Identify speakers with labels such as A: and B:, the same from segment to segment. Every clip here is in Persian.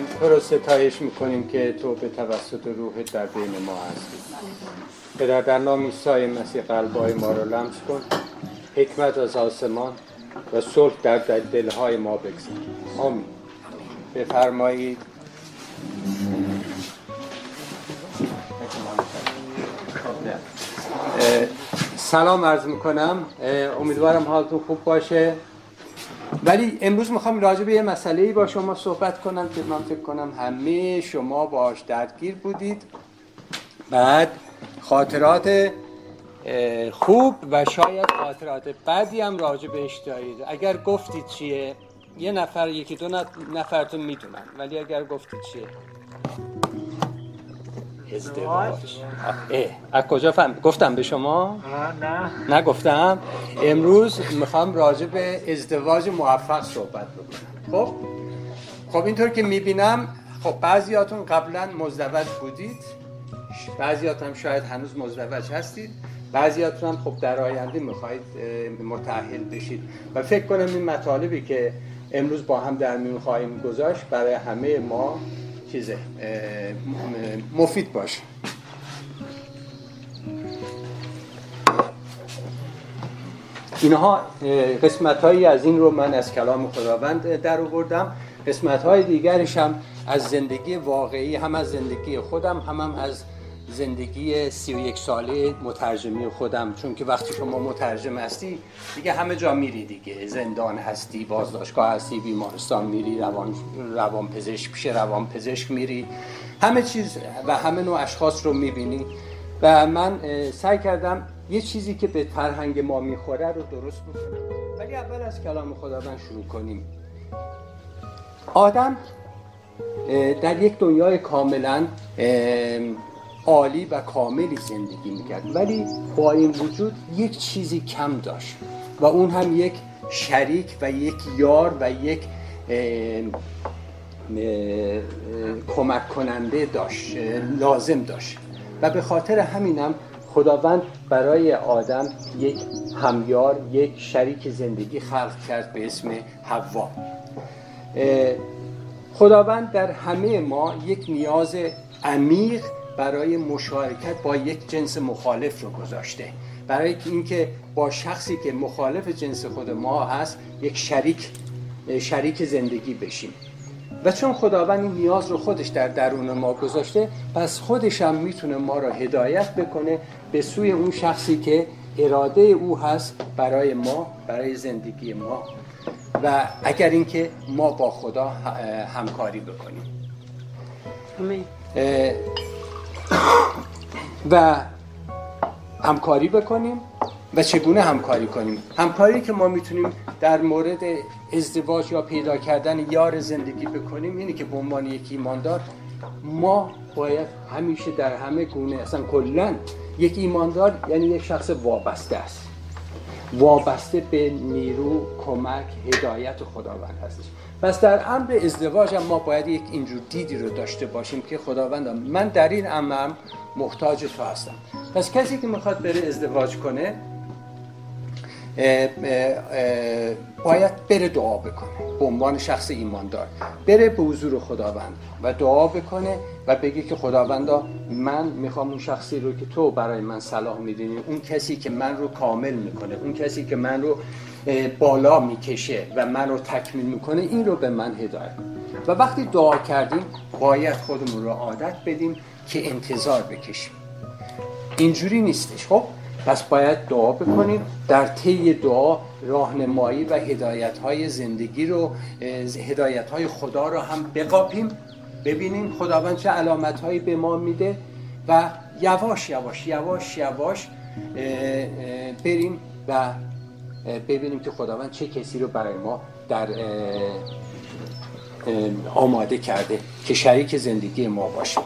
A: می‌کنیم تو رو ستایش می‌کنیم که تو به توسط روحت در بین ما هستی. پدر در نام عیسی مسیح قلبای ما رو لمس کن. حکمت از آسمان و صلح در دلهای ما بگذار. آمین. بفرمایید. سلام عرض می‌کنم. امیدوارم حالتون خوب باشه. ولی امروز می‌خوام راجع به یه مسئله با شما صحبت کنم که من فکر کنم همه شما باش درگیر بودید. بعد خاطرات خوب و شاید خاطرات بعدی هم راجع بهش دارید. اگر گفتید چیه؟ یه نفر یکی دو نفرتون می‌دونن ولی اگر گفتید چیه؟ ازدواج. از کجا فهم گفتم به شما؟
B: نه.
A: نگفتم. امروز می‌خوام راجع به ازدواج موفق صحبت بکنم. خب؟ خب اینطور که می‌بینم خب بعضیاتون قبلا مزدوج بودید. بعضیاتون هم شاید هنوز مزدوج هستید. بعضیاتون هم خب در آینده می‌خواید متأهل بشید. و فکر کنم این مطالبی که امروز با هم در میون خواهیم گذاشت برای همه ما چیزه مفید باشه. اینها قسمت هایی از این رو من از کلام خداوند در آوردم. قسمت های دیگرش هم از زندگی واقعی هم از زندگی خودم هم, هم از زندگی سی و یک ساله مترجمی خودم. چون که وقتی شما مترجم هستی دیگه همه جا میری دیگه. زندان هستی بازداشتگاه هستی بیمارستان میری روان, روان پزشک پیش روان پزشک میری. همه چیز و همه نوع اشخاص رو می‌بینی. و من سعی کردم یه چیزی که به فرهنگ ما می‌خوره رو درست بکنم. ولی اول از کلام خداوند شروع کنیم. آدم در یک دنیای کاملا عالی و کاملی زندگی می‌کرد. ولی با این وجود یک چیزی کم داشت و اون هم یک شریک و یک یار و یک کمک کننده داشت لازم داشت. و به خاطر همینم خداوند برای آدم یک همیار یک شریک زندگی خلق کرد به اسم حوا. خداوند در همه ما یک نیاز عمیق برای مشارکت با یک جنس مخالف رو گذاشته. برای اینکه با شخصی که مخالف جنس خود ما هست یک شریک شریک زندگی بشیم. و چون خداوند این نیاز رو خودش در درون ما گذاشته پس خودش هم می‌تونه ما رو هدایت بکنه به سوی اون شخصی که اراده او هست برای ما برای زندگی ما. و اگر اینکه ما با خدا همکاری بکنیم. و همکاری بکنیم و چگونه همکاری کنیم؟ همکاری که ما می‌تونیم در مورد ازدواج یا پیدا کردن یار زندگی بکنیم اینه که به عنوان یک ایماندار ما باید همیشه در همه گونه اصلا کلا یک ایماندار یعنی یک شخص وابسته است. وابسته به نیرو کمک هدایت خداوند هستش. پس در امر ازدواج هم ما باید یک اینجور دیدی رو داشته باشیم که خداوند من در این امر محتاج تو هستم. پس کسی که می‌خواد بره ازدواج کنه باید بره دعا بکنه به عنوان شخص ایماندار. بره به حضور خداوند و دعا بکنه و بگه که خداوندا من می‌خوام اون شخصی رو که تو برای من صلاح می‌دونی اون کسی که من رو کامل می‌کنه اون کسی که من رو بالا می‌کشه و من رو تکمیل می‌کنه این رو به من هدایت و وقتی دعا کردیم باید خودمون رو عادت بدیم که انتظار بکشیم. اینجوری نیستش خب؟ پس باید دعا بکنیم. در طی دعا راهنمایی و هدایت های زندگی رو هدایت های خدا رو هم بقاپیم. ببینیم خداوند چه علامت هایی به ما میده و یواش یواش یواش یواش بریم و ببینیم که خداوند چه کسی رو برای ما در آماده کرده که شریک زندگی ما باشه.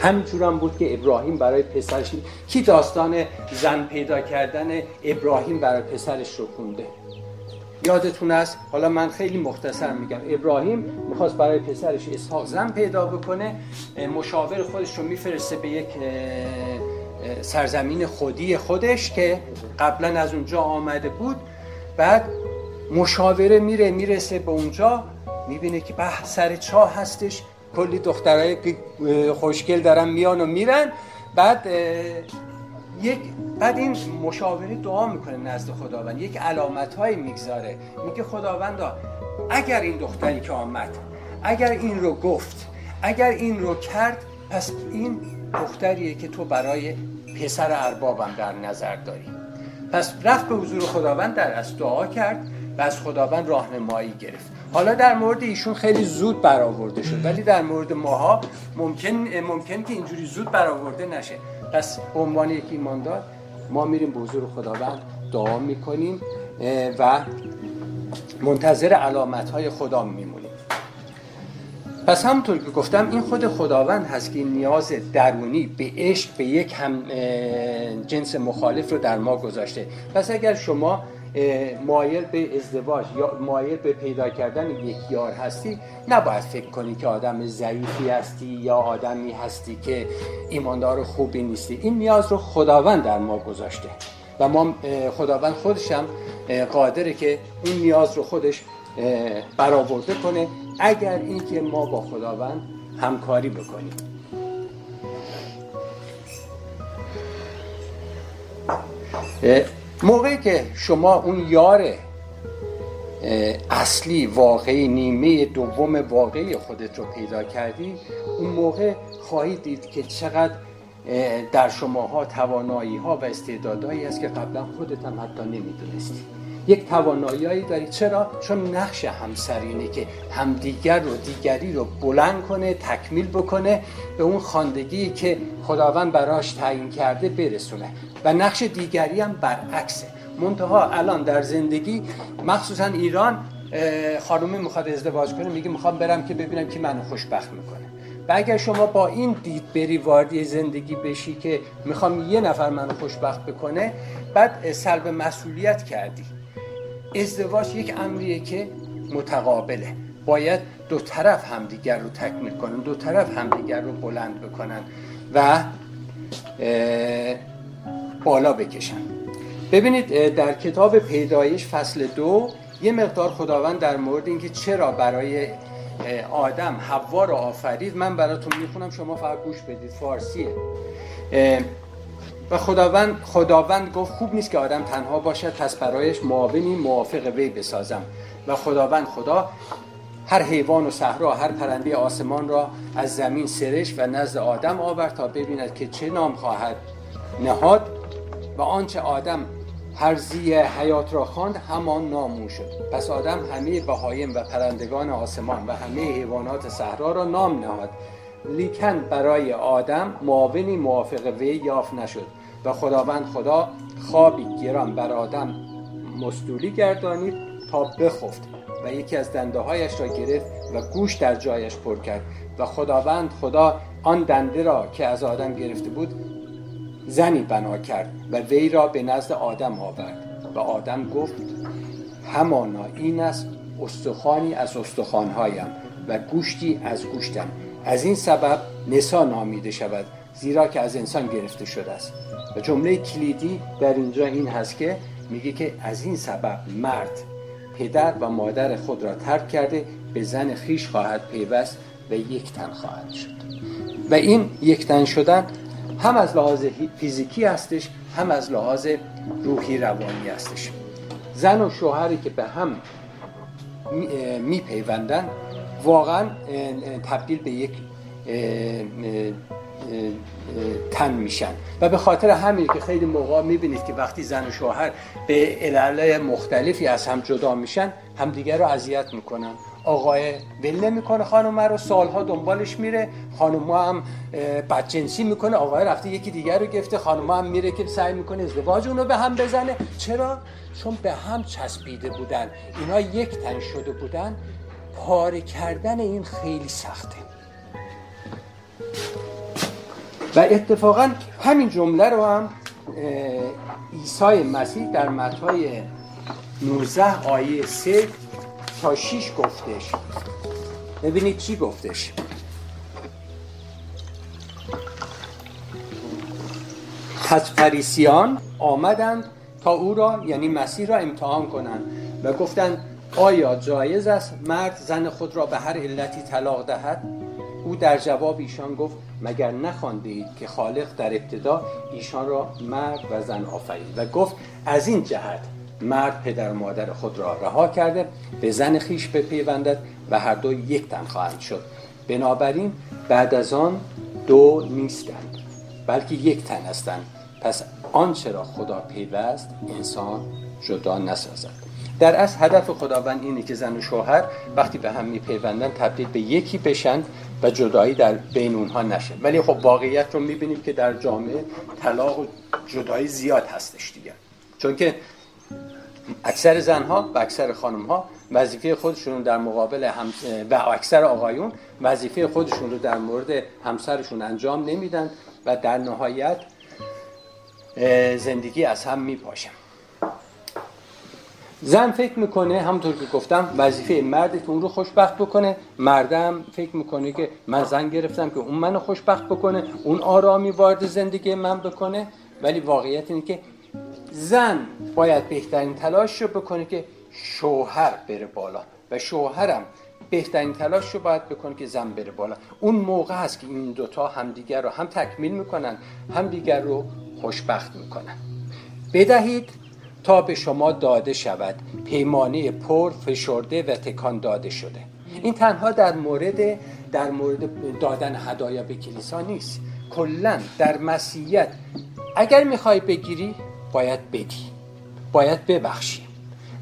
A: همینجور هم بود که ابراهیم برای پسرش کی داستان زن پیدا کردن ابراهیم برای پسرش رو خونده؟ یادتون است حالا من خیلی مختصر میگم. ابراهیم می‌خواست برای پسرش اسحاق زن پیدا بکنه مشاور خودش رو میفرسته به یک سرزمین خودی خودش که قبلا از اونجا آمده بود بعد مشاوره میره می‌رسه به اونجا می‌بینه که به سر چاه هستش. کلی دخترای خوشگل دارن میان و میرن. بعد یک بعد این مشاوره دعا می‌کنه نزد خداوند. یک علامت های می‌گذاره. میگه خداوندا اگر این دختری که آمد اگر این رو گفت اگر این رو کرد پس این دختریه که تو برای پسر اربابم در نظر داری پس رفت به حضور خداوند در از دعا کرد و از خداوند راهنمایی گرفت. حالا در مورد ایشون خیلی زود برآورده شد ولی در مورد ماها ممکن ممکن که اینجوری زود برآورده نشه. پس عنوان یک ایماندار ما میریم به حضور خداوند دعا می‌کنیم و منتظر علامت های خدا میمونیم. پس همونطور که گفتم این خود خداوند هست که نیاز درونی به عشق به یک هم جنس مخالف رو در ما گذاشته. پس اگر شما مایل به ازدواج یا مایل به پیدا کردن یک یار هستی نباید فکر کنی که آدم ضعیفی هستی یا آدمی هستی که ایماندار خوبی نیستی. این نیاز رو خداوند در ما گذاشته. و ما خداوند خودش هم قادره که اون نیاز رو خودش برآورده کنه. اگر اینکه ما با خداوند همکاری بکنیم. موقعی که شما اون یار اصلی واقعی نیمه دوم واقعی خودت رو پیدا کردی اون موقع خواهید دید که چقدر در شماها توانایی ها و استعدادهایی است که قبلا خودت هم حتی نمی‌دونستی. یک توانایی داری. چرا؟ چون نقش همسرینه که همدیگر رو دیگری رو بلند کنه تکمیل بکنه به اون خاندگی که خداوند براش تعیین کرده برسونه. و نقش دیگری هم برعکسه. منتها الان در زندگی مخصوصا ایران خانومی می‌خواد ازدواج کنه میگه می‌خوام برم که ببینم که منو خوشبخت می‌کنه. و اگر شما با این دید بری واردی زندگی بشی که می‌خوام یه نفر منو خوشبخت بکنه بعد سلب مسئولیت کردی. ازدواج یک امریه که متقابله. باید دو طرف همدیگر رو تکمیل کنن دو طرف همدیگر رو بلند بکنن و بالا بکشن. ببینید در کتاب پیدایش فصل دو یه مقدار خداوند در مورد اینکه چرا برای آدم حوا رو آفرید من براتون می‌خونم شما فقط گوش بدید. فارسیه. و خداوند خداوند گفت خوب نیست که آدم تنها باشد پس برایش معاونی موافق وی بسازم. و خداوند خدا هر حیوان و صحرا هر پرنده آسمان را از زمین سرش و نزد آدم آورد تا ببیند که چه نام خواهد نهاد و آنچه آدم هرزی حیات را خواند همان نامون شد. پس آدم همه بهایم و پرندگان آسمان و همه حیوانات صحرا را نام نهاد. لیکن برای آدم معاونی موافق وی یافت نشد و خداوند خدا خوابی گران بر آدم مستولی گردانید تا بخفت و یکی از دنده هایش را گرفت و گوش در جایش پر کرد و خداوند خدا آن دنده را که از آدم گرفته بود زنی بنا کرد و وی را به نزد آدم آورد و آدم گفت همانا این است استخوانی از استخوانهایم و گوشتی از گوشتم. از این سبب نسا نامیده شود زیرا که از انسان گرفته شده است. و جمله کلیدی در اینجا این هست که میگه که از این سبب مرد پدر و مادر خود را ترک کرده به زن خیش خواهد پیوست و یک تن خواهد شد. و این یک تن شدن هم از لحاظ فیزیکی هستش هم از لحاظ روحی روانی هستش. زن و شوهری که به هم میپیوندن واقعا تبدیل به یک تن میشن. و به خاطر همین که خیلی موقع می‌بینید که وقتی زن و شوهر به علل مختلفی از هم جدا میشن همدیگر رو اذیت می‌کنن. آقای ول نمی‌کنه خانم رو سالها دنبالش میره. خانم هم بدجنسی می‌کنه. آقای رفته یکی دیگر رو گفته خانم هم میره که سعی می‌کنه ازدواج اونو به هم بزنه. چرا؟ چون به هم چسبیده بودن. اینا یک تن شده بودن. پاره کردن این خیلی سخته. و اتفاقا همین جمله رو هم عیسی مسیح در متای 19 آیه 3 تا 6 گفتش. ببینید چی گفتش. پس فریسیان آمدند تا او را یعنی مسیح را امتحان کنند و گفتند آیا جایز است مرد زن خود را به هر علتی طلاق دهد؟ او در جواب ایشان گفت مگر نخوانده اید که خالق در ابتدا ایشان را مرد و زن آفرید؟ و گفت از این جهت مرد پدر مادر خود را رها کرده به زن خیش بپیوندد و هر دو یک تن خواهند شد. بنابراین بعد از آن دو نیستند بلکه یک تن هستند. پس آنچه را خدا پیوست انسان جدا نسازد. در از هدف خداوند اینه که زن و شوهر وقتی به هم میپیوندن تبدیل به یکی بشن و جدایی در بین اونها نشه. ولی خب واقعیت رو می‌بینیم که در جامعه طلاق و جدایی زیاد هستش دیگه. چون که اکثر زنها و اکثر خانمها وظیفه خودشون در مقابل هم و اکثر آقایون وظیفه خودشون رو در مورد همسرشون انجام نمیدن و در نهایت زندگی از هم میپاشه زن فکر می‌کنه همونطور که گفتم وظیفه مرد اون رو خوشبخت بکنه. مردم فکر می‌کنه که من زن گرفتم که اون منو خوشبخت بکنه اون آرامی وارد زندگی من بکنه. ولی واقعیت اینه که زن باید بهترین تلاش رو بکنه که شوهر بره بالا. و شوهرم بهترین تلاش رو باید بکنه که زن بره بالا. اون موقع هست که این دوتا همدیگر رو هم تکمیل می‌کنن هم دیگر رو خوشبخت می‌کنن. بدهید. تا به شما داده شود. پیمانه پر فشرده و تکان داده شده. این تنها در مورد در مورد دادن هدایا به کلیسا نیست. کلا در مسیحیت اگر می‌خوای بگیری باید بدی. باید ببخشی.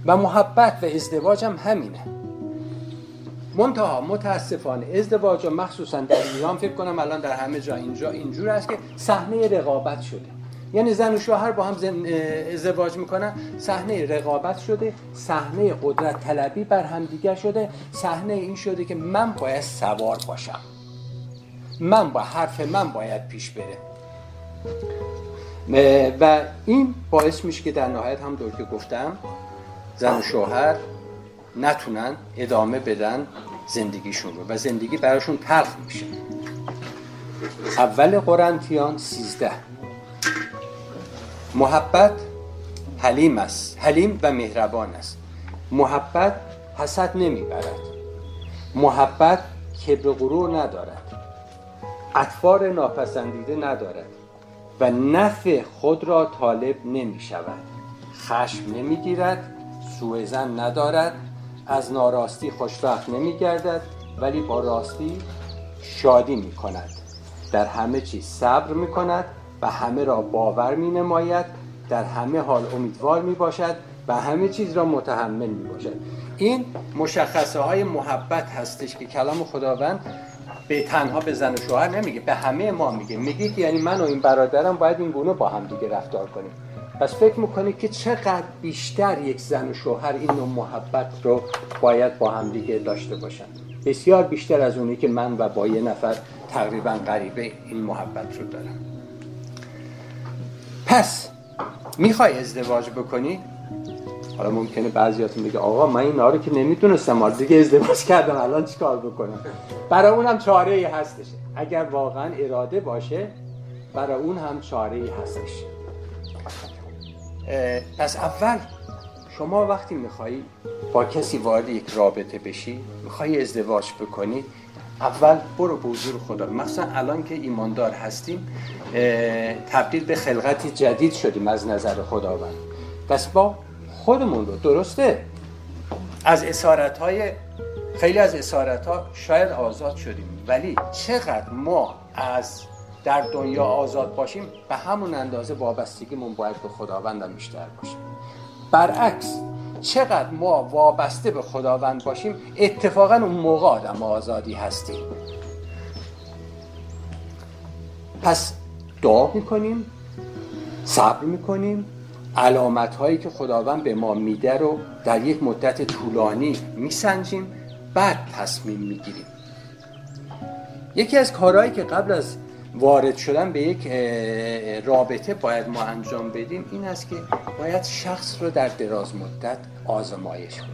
A: و محبت و ازدواج هم همینه. منتها متاسفانه ازدواج مخصوصا در ایران فکر کنم الان در همه جا اینجا اینجور است که صحنه رقابت شده. یعنی زن و شوهر با هم ازدواج می‌کنن. صحنه رقابت شده صحنه قدرت طلبی بر همدیگر شده. صحنه این شده که من باید سوار باشم. من با حرف من باید پیش بره. و این باعث میشه که در نهایت هم دور که گفتم زن و شوهر نتونن ادامه بدن زندگیشون رو و زندگی براشون تلخ میشه. اول قرنتیان 13 محبت حلیم است. حلیم و مهربان است. محبت حسد نمی‌برد. محبت کبر غرور ندارد. اطفار ناپسندیده ندارد و نفع خود را طالب نمی شود خشم نمی گیرد سوء زن ندارد از ناراستی خوشبخت نمی گردد ولی با راستی شادی می کند در همه چیز صبر می کند و همه را باور می نماید در همه حال امیدوار می باشد و همه چیز را متحمل می باشد این مشخصه های محبت هستش که کلام خداوند به تنها به زن و شوهر نمیگه به همه ما میگه. میگه که یعنی من و این برادرم باید این گونه با هم دیگه رفتار کنیم. پس فکر می‌کنه که چقدر بیشتر یک زن و شوهر این نوع محبت رو باید با هم دیگه داشته باشن. بسیار بیشتر از اونی که من و با یه نفر تقریبا غریبه این محبت رو دارم. پس. می‌خوای ازدواج بکنی؟ حالا ممکنه بعضیاتون میگه آقا من این رو که نمی‌تونستم حالا دیگه ازدواج کردم الان چیکار بکنم؟ برای اون هم چاره ای هستش اگر واقعا اراده باشه برای اون هم چاره ای هستش پس اول شما وقتی میخوایی با کسی وارد یک رابطه بشی میخوایی ازدواج بکنی اول برو به حضور خدا. مثلا الان که ایماندار هستیم تبدیل به خلقتی جدید شدیم از نظر خداوند. پس با خودمون رو درسته؟ از اسارت های خیلی از اسارت ها شاید آزاد شدیم ولی چقدر ما از در دنیا آزاد باشیم به همون اندازه وابستگیمون باید به خداوند بیشتر باشیم برعکس چقدر ما وابسته به خداوند باشیم اتفاقا اون موقع آدم آزادی هستیم. پس دعا می‌کنیم صبر می‌کنیم علامت هایی که خداوند به ما میده رو در یک مدت طولانی میسنجیم بعد تصمیم می‌گیریم. یکی از کارهایی که قبل از وارد شدن به یک رابطه باید ما انجام بدیم این است که باید شخص رو در دراز مدت آزمایش کنیم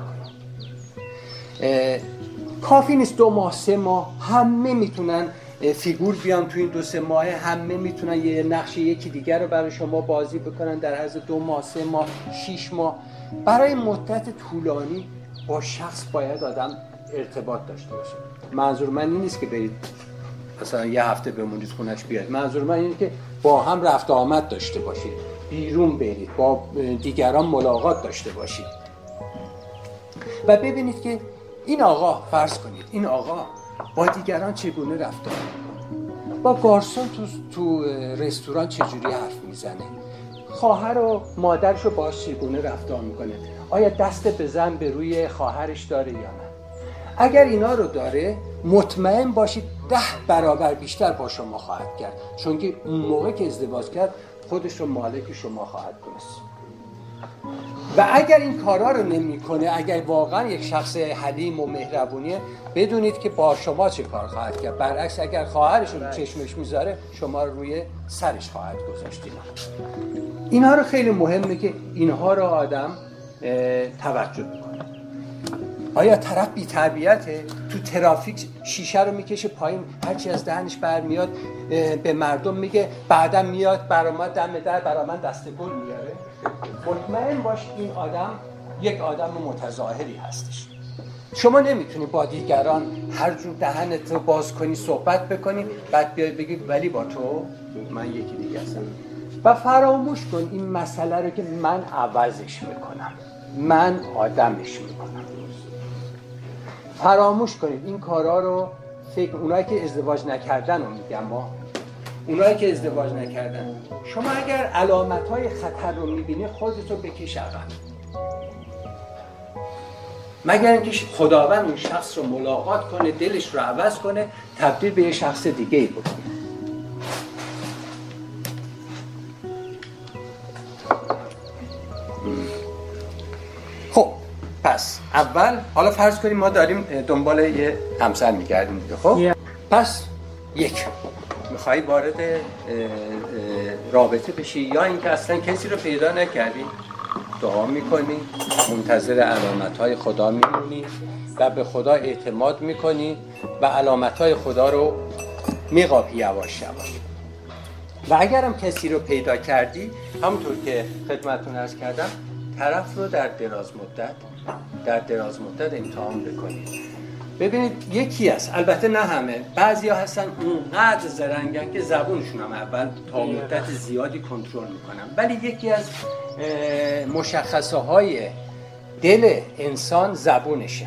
A: کافی نیست دو ماه سه ماه. همه می‌تونن فیگور بیان تو این دو سه ماه همه می‌تونن یه نقش یکی دیگر رو برای شما بازی بکنن در عرض دو ماه سه ماه شیش ماه. برای مدت طولانی با شخص باید آدم ارتباط داشته باشه. منظور من این نیست که برید مثلا یه هفته بمونید خونش بیاد. منظور من اینه که با هم رفت آمد داشته باشید. بیرون برید. با دیگران ملاقات داشته باشید. و ببینید که این آقا فرض کنید این آقا با دیگران چگونه رفتار با گارسون تو, تو رستوران چجوری حرف می‌زنه؟ خواهر و مادرش رو باش چگونه رفتار می‌کنه؟ آیا دست به زن به روی خواهرش داره یا نه؟ اگر اینا رو داره مطمئن باشید ده برابر بیشتر با شما خواهد کرد. چون که اون موقع که ازدواج کرد خودش رو مالک شما خواهد دونست. و اگر این کارا رو نمی‌کنه اگر واقعا یک شخص حلیم و مهربونیه بدونید که با شما چه کار خواهد کرد. برعکس اگر خواهرش رو چشمش می‌ذاره شما رو روی سرش خواهد گذاشت. اینها رو خیلی مهمه که اینها رو آدم توجه کنه آیا طرف بی تربیته تو ترافیک شیشه رو می‌کشه پایین هرچی از دهنش برمیاد به مردم میگه بعدا میاد برا ما دم در برا من دست گل میاره. مطمئن باش این آدم یک آدم متظاهری هستش. شما نمی‌تونی با دیگران هر جور دهنت رو باز کنی صحبت بکنی بعد بیای بگی ولی با تو من یکی دیگه هستم. و فراموش کن این مسئله رو که من عوضش می‌کنم. من آدمش می‌کنم. فراموش کنید این کارا رو فکر اونایی که ازدواج نکردن رو میگم ما. اونایی که ازدواج نکردن. شما اگر علامت های خطر رو می‌بینی خودتو بکش عقب. مگر اینکه خداوند اون شخص رو ملاقات کنه دلش رو عوض کنه تبدیل به یه شخص دیگه ای بکنه. پس اول حالا فرض کنیم ما داریم دنبال یه همسر میگردیم خب؟ پس یک می‌خوای وارد رابطه بشی یا اینکه اصلا کسی رو پیدا نکردی دعا می‌کنی منتظر علامت های خدا میمونی و به خدا اعتماد می‌کنی و علامت های خدا رو میقاپی یواش یواش. و اگرم کسی رو پیدا کردی همونطور که خدمتون ارز کردم طرف رو در دراز مدت در دراز مدت امتحان بکنید ببینید یکی است. البته نه همه. بعضیا هستن اونقدر زرنگن که زبونشون هم اول تا مدت زیادی کنترل می‌کنن. ولی یکی از مشخصه های دل انسان زبونشه.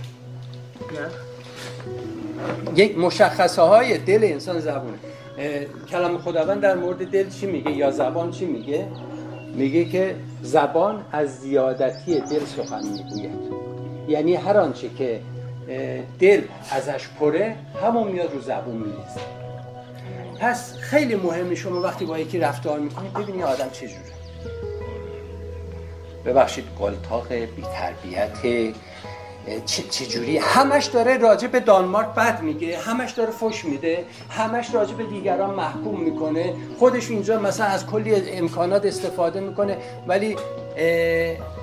A: یک مشخصه های دل انسان زبونه. کلام خداوند در مورد دل چی میگه یا زبان چی میگه؟ میگه که زبان از زیادتی دل سخن می‌گوید. یعنی هر آنچه که دل ازش پره همون میاد رو زبون میریزه. پس خیلی مهمه شما وقتی با یکی رفتار می‌کنید ببینی آدم چجوره ببخشید قلتاق بی تربیت چجوری؟ همش داره راجع به دانمارک بد میگه همش داره فش میده همش راجع به دیگران محکوم می‌کنه. خودش اینجا مثلا از کلی امکانات استفاده می‌کنه ولی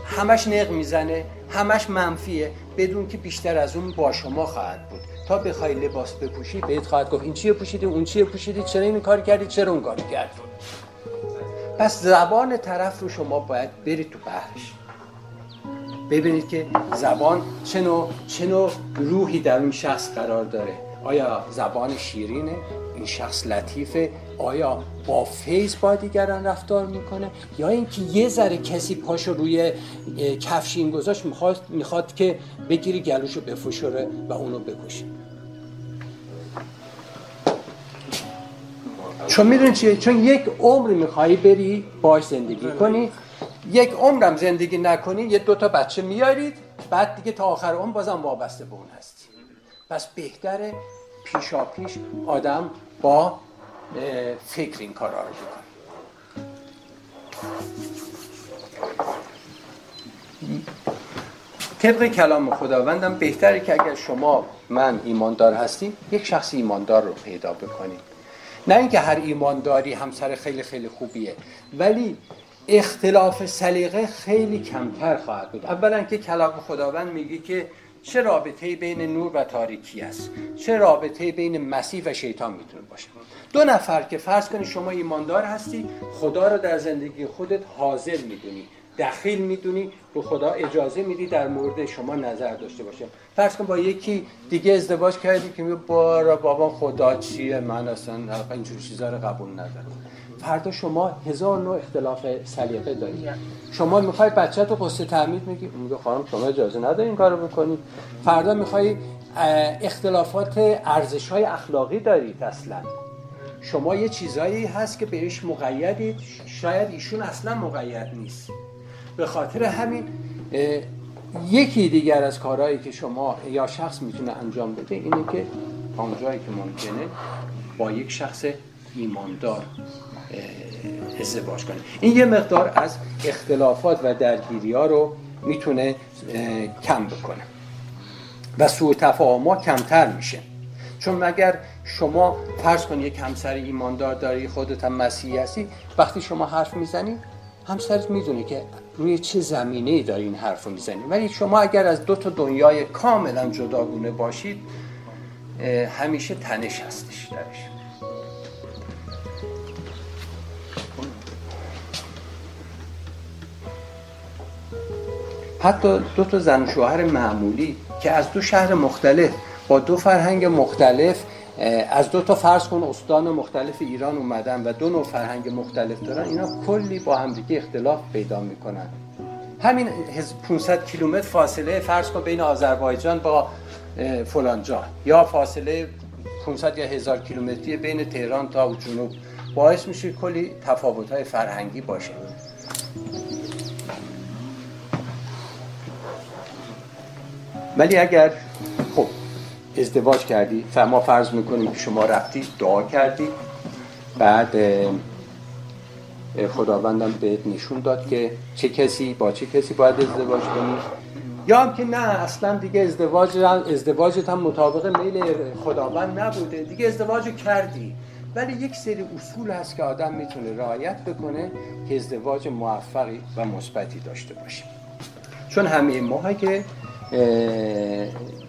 A: همش نق می‌زنه همش منفیه بدون که بیشتر از اون با شما خواهد بود. تا بخوای لباس بپوشی بهت خواهد گفت این چیه پوشیدی اون چیه پوشیدی چرا این کار کردی چرا اون کار کردی؟ پس زبان طرف رو شما باید برید تو بحرش. ببینید که زبان چه نوع, چه نوع روحی در اون شخص قرار داره. آیا زبان شیرینه؟ این شخص لطیفه؟ آیا با فیض با دیگران رفتار می‌کنه؟ یا اینکه یه ذره کسی پاشو روی کفشین گذاشت می‌خواد, می‌خواد که بگیری گلوشو بفشوره و اونو بکشه چون می‌دونی چیه؟ چون یک عمر میخوایی بری باش زندگی کنی یک عمرم زندگی نکنی یه دوتا بچه میارید بعد دیگه تا آخر عمر بازم وابسته به اون هستی. پس بهتره پیشا پیش آدم با فکر این کارا رو بکنه. طبق کلام خداوندم بهتره که اگر شما من ایماندار هستیم یک شخص ایماندار رو پیدا بکنیم نه اینکه هر ایمانداری همسر خیلی خیلی خوبیه ولی اختلاف سلیقه خیلی کمتر خواهد بود. اولا که کلام خداوند میگه که چه رابطه بین نور و تاریکی است؟ چه رابطه بین مسیح و شیطان می‌تونه باشه؟ دو نفر که فرض کنی شما ایماندار هستی خدا رو در زندگی خودت حاضر می‌دونی دخیل می‌دونی به خدا اجازه میدی در مورد شما نظر داشته باشه فرض کن با یکی دیگه ازدواج کردی که بارا بابا خدا چیه؟ من اصلا اینجور چیزا رو قبول ندارم. فردا شما هزار نوع اختلاف سلیقه دارید. شما می‌خوای بچه تو قصه تعمید میگی؟ میگه خانم شما اجازه نداری این کارو بکنی. فردا می‌خوای اختلافات ارزش های اخلاقی دارید اصلا. شما یه چیزایی هست که بهش مقیدید. شاید ایشون اصلا مقید نیست. به خاطر همین یکی دیگر از کارهایی که شما یا شخص می‌تونه انجام بده اینه که آنجایی که ممکنه با یک شخص ایماندار ازدواج کنه این یه مقدار از اختلافات و درگیری ها رو می‌تونه کم بکنه. و سوء تفاهم کمتر میشه. چون مگر شما فرض کن یک همسر ایماندار داری خودت هم مسیحی هستی وقتی شما حرف می‌زنی همسرت می‌دونه که روی چه زمینه ای داری این حرف رو می‌زنی. ولی شما اگر از دو تا دنیای کاملا جداگونه باشید همیشه تنش هستش درش. حتی دو تا زن شوهر معمولی که از دو شهر مختلف با دو فرهنگ مختلف از دو تا فرض کن استان مختلف ایران اومدن و دو نوع فرهنگ مختلف دارن اینا کلی با همدیگه اختلاف پیدا می‌کنن. همین 500 کیلومتر فاصله فرض کن بین آذربایجان با فلانجا یا فاصله 500 یا 1000 کیلومتری بین تهران تا جنوب. باعث میشه کلی تفاوت های فرهنگی باشه. ولی اگر خب ازدواج کردی ما فرض می‌کنیم که شما رفتی دعا کردی. بعد خداوندم بهت نشون داد که چه کسی با چه کسی باید ازدواج کنی. یا هم که نه اصلا دیگه ازدواج ازدواجت هم مطابق میل خداوند نبوده. دیگه ازدواج کردی. ولی یک سری اصول هست که آدم می‌تونه رعایت بکنه که ازدواج موفقی و مثبتی داشته باشه. چون همه ما که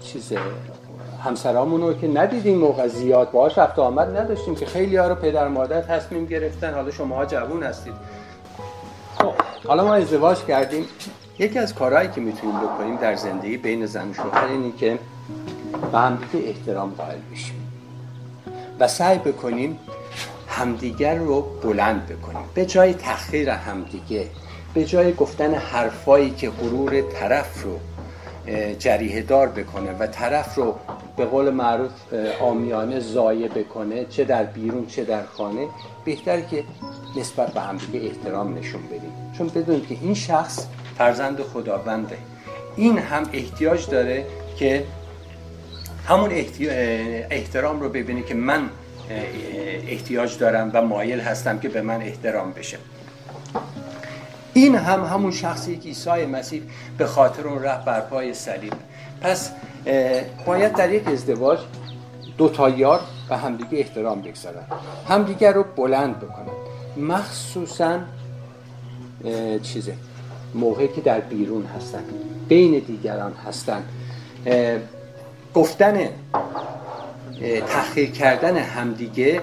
A: چیز همسرامون رو که ندیدیم موقع زیاد باهاش رفت آمد نداشتیم که خیلی ها رو پدر مادر تصمیم گرفتن. حالا شما ها جوون هستید. خب حالا ما ازدواج کردیم. یکی از کارهایی که می‌تونیم بکنیم در زندگی بین زن و شوهر اینه که به همدیگه احترام قائل بشیم و سعی بکنیم همدیگر رو بلند بکنیم. به جای تخیر همدیگه به جای گفتن حرفایی که غرور طرف رو جریه دار بکنه و طرف رو به قول معروف آمیانه زایه بکنه چه در بیرون چه در خانه بهتر که نسبت به همدیگه احترام نشون بدیم. چون بدونید که این شخص فرزند خداونده. این هم احتیاج داره که همون احترام رو ببینه که من احتیاج دارم و مایل هستم که به من احترام بشه. این هم همون شخصی که عیسی مسیح به خاطر اون رفت بر پای صلیب. پس باید در یک ازدواج دو تا یار به همدیگه احترام بگذارن. همدیگه رو بلند بکنن. مخصوصا چیزه موقعی که در بیرون هستن بین دیگران هستن. گفتن تحقیر کردن همدیگه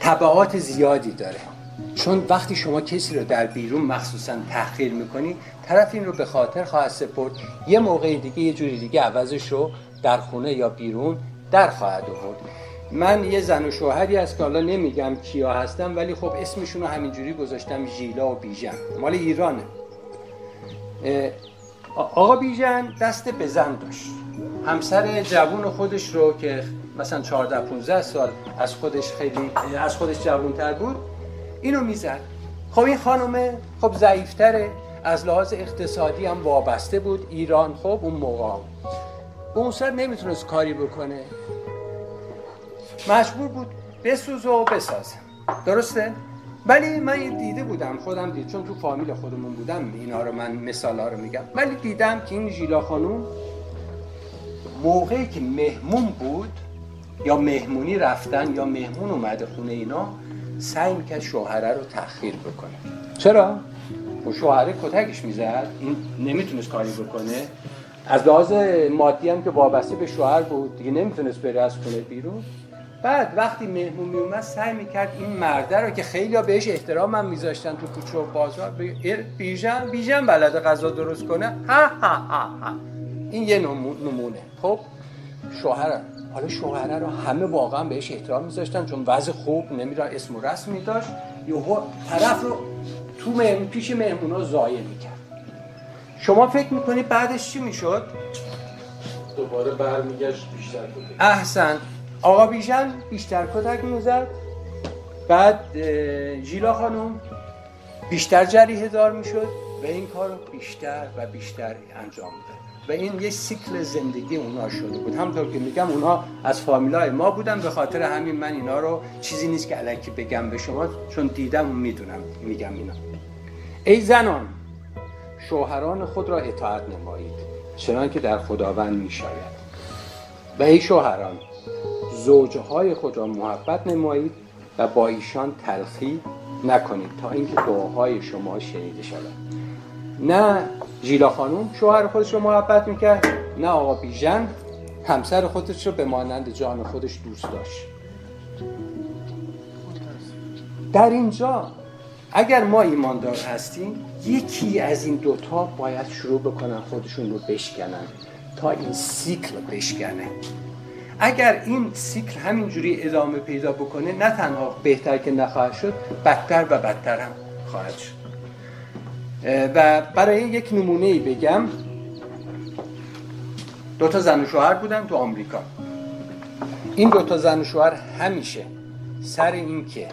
A: طبعات زیادی داره. چون وقتی شما کسی رو در بیرون مخصوصا تحقیر می‌کنی طرف این رو به خاطر خواهد سپرد یه موقع دیگه یه جوری دیگه عوضش رو در خونه یا بیرون در خواهد آورد. من یه زن و شوهری از که حالا نمیگم کیا هستم ولی خب اسمشون رو همینجوری گذاشتم ژیلا و بیژن. مال ایرانه. آقا بیژن دست به زن داشت. همسر جوون خودش رو که مثلا 14 15 سال از خودش خیلی از خودش جوانتر بود اینو می‌زد. خب این خانومه خب ضعیفتره. از لحاظ اقتصادی هم وابسته بود. ایران خب اون موقع. اون سر نمی‌تونست کاری بکنه. مجبور بود بسوزه و بسازه. درسته؟ ولی من دیده بودم خودم دید. چون تو فامیل خودمون بودم اینا رو من مثال رو میگم. ولی دیدم که این ژیلا خانوم موقعی که مهمون بود یا مهمونی رفتن یا مهمون اومده خونه اینا سعی می‌کرد شوهره رو تأخیر بکنه. چرا؟ اون شوهره کتکش می‌زد. این نمی‌تونست کاری بکنه. از لحاظ مادی هم که وابسته به شوهر بود دیگه نمی‌تونست بره از خونه بیرون. بعد وقتی مهمون می اومد سعی می‌کرد این مرده رو که خیلی بهش احترام هم میذاشتن تو کوچه و بازار بیژن بیژن بلده غذا درست کنه. ها ها ها ها. این یه نمونه. خب شوهر حالا شوهره رو همه واقعا بهش احترام میذاشتن چون وضع خوب نمی‌دونم اسم و رسمی داشت یهو طرف رو تو مهمون پیش مهمونا زایه می‌کرد. شما فکر می‌کنید بعدش چی می‌شد؟
B: دوباره برمیگشت بیشتر
A: احسن. آقا بیژن بیشتر کتک می‌زد. بعد ژیلا خانم بیشتر جریه دار می‌شد و این کار رو بیشتر و بیشتر انجام داد. و این یه سیکل زندگی اونا شده بود. همطور که میگم اونا از فامیلای ما بودن. به خاطر همین من اینا رو چیزی نیست که علکی بگم به شما چون دیدم و می‌دونم میگم اینا. ای زنان شوهران خود را اطاعت نمایید چنان که در خداوند میشاید. و ای شوهران زوجهای خود را محبت نمایید و با ایشان تلخی نکنید تا اینکه دعاهای شما شنیده شود. نه ژیلا خانوم شوهر خودش رو محبت می‌کرد. نه آقا بیژن همسر خودش رو به مانند جان خودش دوست داشت. در اینجا اگر ما ایماندار هستیم یکی از این دوتا باید شروع بکنن خودشون رو بشکنن تا این سیکل بشکنه. اگر این سیکل همینجوری ادامه پیدا بکنه نه تنها بهتر که نخواهد شد بدتر و بدتر هم خواهد شد. و برای یک نمونه ای بگم دو تا زن و شوهر بودن تو آمریکا. این دو تا زن و شوهر همیشه سر این که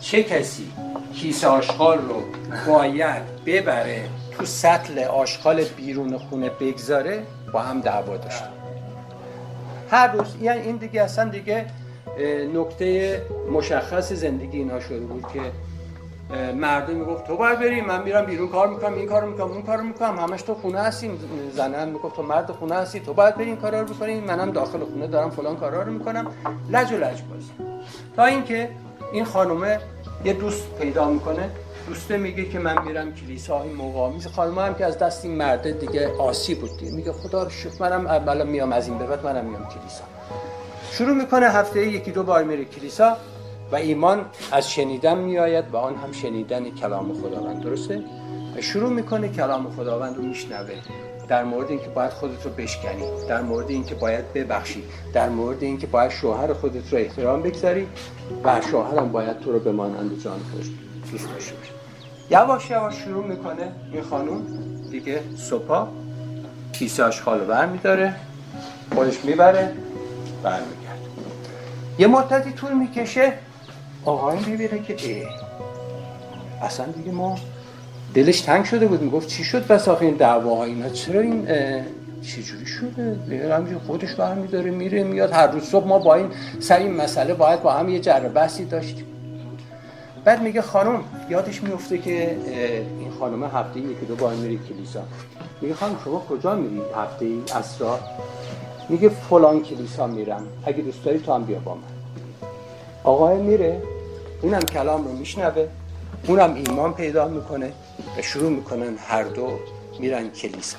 A: چه کسی کیس آشغال رو باید ببره تو سطل آشغال بیرون خونه بگذاره با هم دعوا داشتن. هر روز یعنی این دیگه اصلا دیگه نکته مشخص زندگی اینا شده بود که مردم می‌گفت تو باید بری من میرم بیرون کار می‌کنم این کارو می‌کنم اون کارو می‌کنم همش تو خونه هستی. زنه هم می‌گفت تو مرد خونه هستی تو باید بری این کارا رو بکنی منم داخل خونه دارم فلان کارا رو می‌کنم. لج و لج بازی تا اینکه این خانومه یه دوست پیدا می‌کنه دوسته میگه که من میرم کلیسا این موقع میز خانم هم که از دست این مرده دیگه آسی بود دیگه. میگه خدا رو شکر منم اولا میام از این به بعد منم میام کلیسا. شروع می‌کنه هفته یکی دو بار میره کلیسا. و ایمان از شنیدن میآید و آن هم شنیدن کلام خداوند. درسته؟ شروع می‌کنه کلام خداوند رو میشنوه در مورد اینکه باید خودت رو بشکنی در مورد اینکه باید ببخشی در مورد اینکه باید شوهر خودت رو احترام بگذاری و شوهرم باید تو رو به مانند جان خودش دوست داشته باشه. یواش یواش شروع می‌کنه این خانوم. دیگه صبح کیسه آشغال بر میداره خودش می‌بره برمیگرده. یه مدتی طول می‌کشه آقای می‌بینه که ای اصلا دیگه ما دلش تنگ شده بود. می‌گفت چی شد بس آخه این دعواها اینا؟ چرا این چجوری شده؟ همینجور خودش برمیداره میره میاد. هر روز صبح ما با این سر این مسئله باید با هم یه جر بحثی داشتیم. بعد میگه خانم یادش میفته که این خانم هفته یکی دو بار میری کلیسا. میگه خانم شما کجا میری هفته ای اسرا؟ میگه فلان کلیسا میرم. اگه دوست داری تو هم بیا با من. آقای میره. اونم کلام رو میشنوه اونم ایمان پیدا می‌کنه و شروع می‌کنن هر دو میرن کلیسا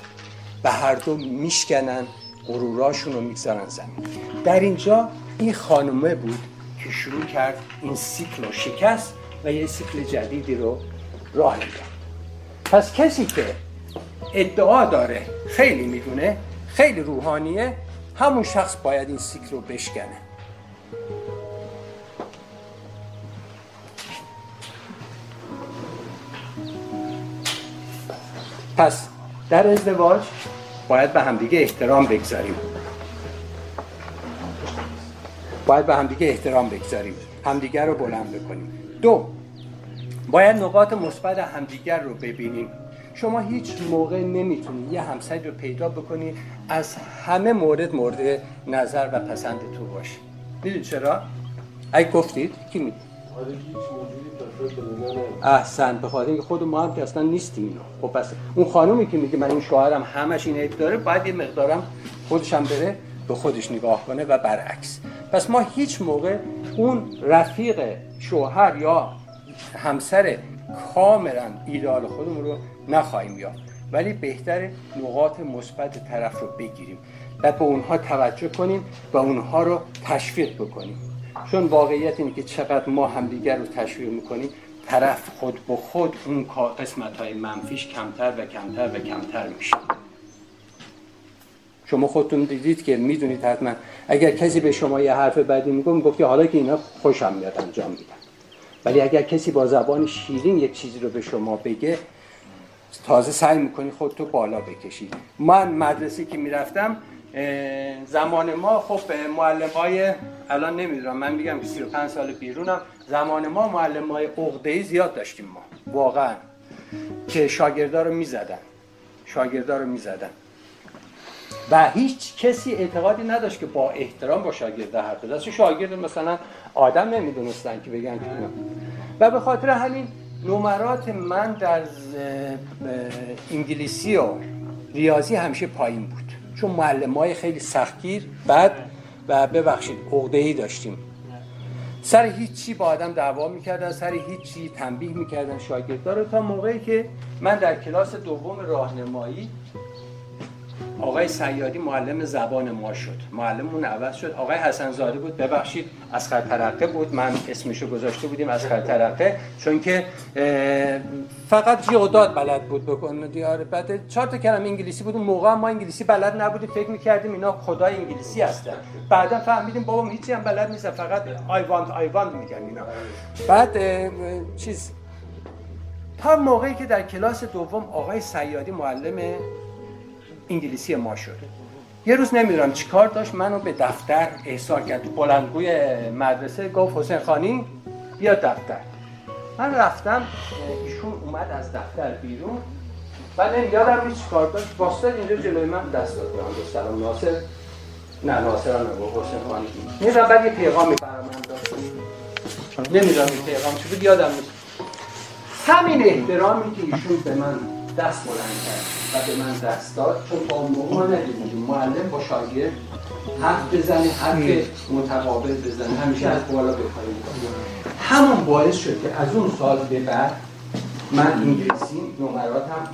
A: و هر دو میشکنن غروراشون رو می‌گذارن زمین. در اینجا این خانومه بود که شروع کرد این سیکل رو شکست و یه سیکل جدیدی رو راه می‌داد. پس کسی که ادعا داره خیلی می‌دونه خیلی روحانیه همون شخص باید این سیکل رو بشکنه. پس در ازدواج باید به همدیگه احترام بگذاریم. باید به همدیگه احترام بگذاریم. همدیگه رو بلند بکنیم. دو باید نقاط مثبت همدیگر رو ببینیم. شما هیچ موقع نمی‌تونید یه همسری رو پیدا بکنید از همه مورد مورد نظر و پسند تو باشه می‌دونید چرا؟ اگه گفتید کی می‌دید؟ احسن به خاطر اینکه خود ما هم که اصلا نیستیم اینو. خب پس اون خانومی که میگه من این شوهرم همش این عیب داره باید یه مقدارم خودشم بره به خودش نگاه کنه و برعکس. پس ما هیچ موقع اون رفیق شوهر یا همسر کاملا ایدال خودمون رو نخواهیم یافت. ولی بهتر نقاط مثبت طرف رو بگیریم و به اونها توجه کنیم و اونها رو تشویق بکنیم. چون واقعیت اینه که چقدر ما همدیگر رو تشویق می‌کنیم طرف خود به خود اون قسمت های منفیش کمتر و کمتر و کمتر میشه. شما خودتون دیدید که می‌دونید حتما. اگر کسی به شما یه حرف بدی می‌گفت حالا که اینا خوشم میاد انجام میدم ولی اگر کسی با زبان شیرین یک چیزی رو به شما بگه تازه سعی می‌کنی خودتو بالا بکشی. من مدرسه که می‌رفتم زمان ما خب معلم های الان نمی‌دونم من میگم که 35 سال بیرونم زمان ما معلم های عقده زیاد داشتیم ما واقعا. که شاگردا رو می‌زدن. شاگردا رو می‌زدن. و هیچ کسی اعتقادی نداشت که با احترام با شاگرد حرف بزنه. شاگرد مثلا آدم نمی‌دونستن که بگن که و به خاطر همین نمرات من در انگلیسی و ریاضی همیشه پایین بود. چون معلم های خیلی سختگیر بد و ببخشید عقده داشتیم. سر هیچی با آدم دعوا می‌کردن سر هیچی تنبیه می‌کردن. شاگردها رو تا موقعی که من در کلاس دوم راهنمایی آقای سیادی معلم زبان ما شد. معلممون عوض شد. آقای حسن زاده بود. ببخشید از ترقه بود. من اسمشو گذاشته بودیم از ترقه. چون که فقط جیوداد بلد بود بکنه دیاره بعد چهار تا کلمه انگلیسی بود. موقع ما انگلیسی بلد نبودیم. فکر می‌کردیم اینا خدای انگلیسی هستن. بعدا فهمیدیم بابا هیچی هم بلد نیست فقط آی وانت آی وانت میگن اینا. بعد چیز. تا موقعی که در کلاس دوم آقای سیادی معلم انگلیسی ما شد. یه روز نمی‌دونم چیکار داشت منو به دفتر احضار کرد. تو بلندگوی مدرسه گفت حسین خانی بیا دفتر. من رفتم ایشون اومد از دفتر بیرون. و یادم نیست چیکار داشت. واسطه اینجا جلوی من دست داد. به سلام ناصر. نه ناصر هم نگو حسین خانی. نمی‌دونم بعد یه پیغامی برای من داشت نمی‌دونم این پیغام چی بود یادم نیست. همین احترامی که ایشون به من دست بلند کرد و به من دست داد چون با ما ندیدیم معلم با شاگرد حرف بزنه حرف متقابل بزنه همیشه از بالا به همون باعث شد که از اون سال به بعد من انگلیسی نمراتم